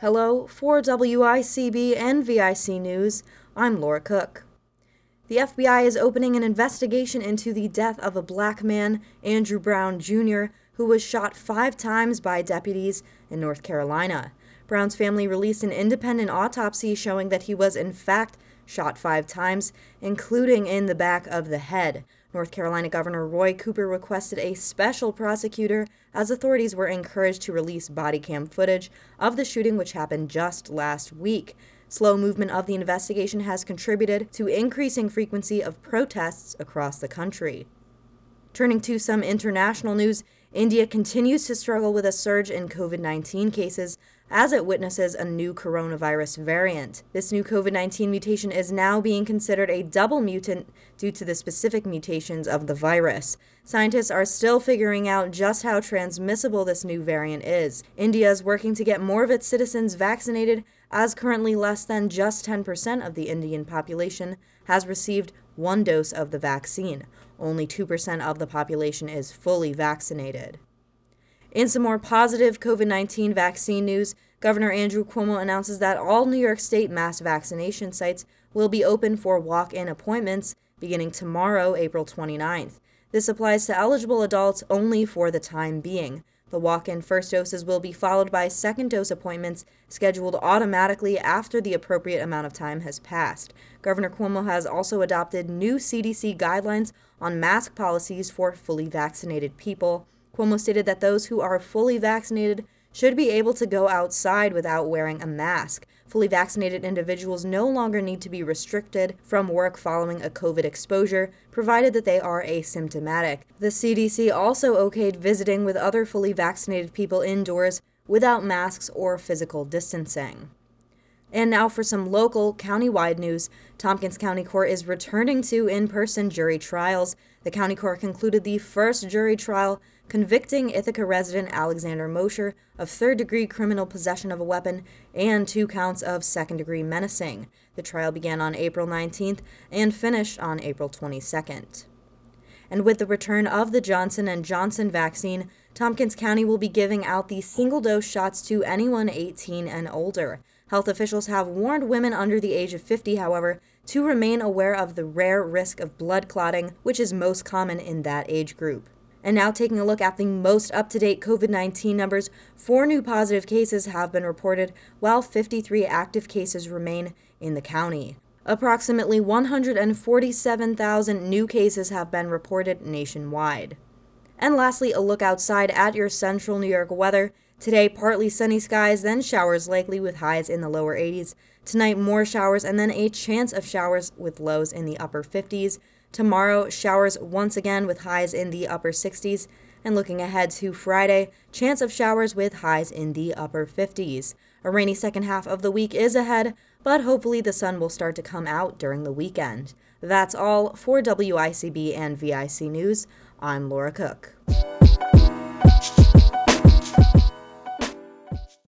Hello, for WICB and VIC News, I'm Laura Cook. The FBI is opening an investigation into the death of a black man, Andrew Brown Jr., who was shot five times by deputies in North Carolina. Brown's family released an independent autopsy showing that he was, in fact, shot five times, including in the back of the head. North Carolina Governor Roy Cooper requested a special prosecutor as authorities were encouraged to release body cam footage of the shooting, which happened just last week. Slow movement of the investigation has contributed to increasing frequency of protests across the country. Turning to some international news, India continues to struggle with a surge in COVID 19 cases as it witnesses a new coronavirus variant. This new COVID 19 mutation is now being considered a double mutant due to the specific mutations of the virus. Scientists are still figuring out just how transmissible this new variant is. India is working to get more of its citizens vaccinated, as currently less than just 10% of the Indian population has received one dose of the vaccine. Only 2% of the population is fully vaccinated. In some more positive COVID 19 vaccine news, Governor Andrew Cuomo announces that all New York State mass vaccination sites will be open for walk in appointments beginning tomorrow, April 29th. This applies to eligible adults only for the time being. The walk in first doses will be followed by second dose appointments scheduled automatically after the appropriate amount of time has passed. Governor Cuomo has also adopted new CDC guidelines on mask policies for fully vaccinated people. Cuomo stated that those who are fully vaccinated should be able to go outside without wearing a mask. Fully vaccinated individuals no longer need to be restricted from work following a COVID exposure, provided that they are asymptomatic. The CDC also okayed visiting with other fully vaccinated people indoors without masks or physical distancing. And now for some local, county-wide news. Tompkins County Court is returning to in-person jury trials. The county court concluded the first jury trial convicting Ithaca resident Alexander Mosher of third degree criminal possession of a weapon and two counts of second degree menacing. The trial began on April 19th and finished on April 22nd. And with the return of the Johnson & Johnson vaccine, Tompkins County will be giving out the single-dose shots to anyone 18 and older. Health officials have warned women under the age of 50, however, to remain aware of the rare risk of blood clotting, which is most common in that age group. And now, taking a look at the most up to date COVID 19 numbers, four new positive cases have been reported, while 53 active cases remain in the county. Approximately 147,000 new cases have been reported nationwide. And lastly, a look outside at your central New York weather. Today, partly sunny skies, then showers likely with highs in the lower 80s. Tonight, more showers and then a chance of showers with lows in the upper 50s. Tomorrow, showers once again with highs in the upper 60s. And looking ahead to Friday, chance of showers with highs in the upper 50s. A rainy second half of the week is ahead, but hopefully the sun will start to come out during the weekend. That's all for WICB and VIC News. I'm Laura Cook.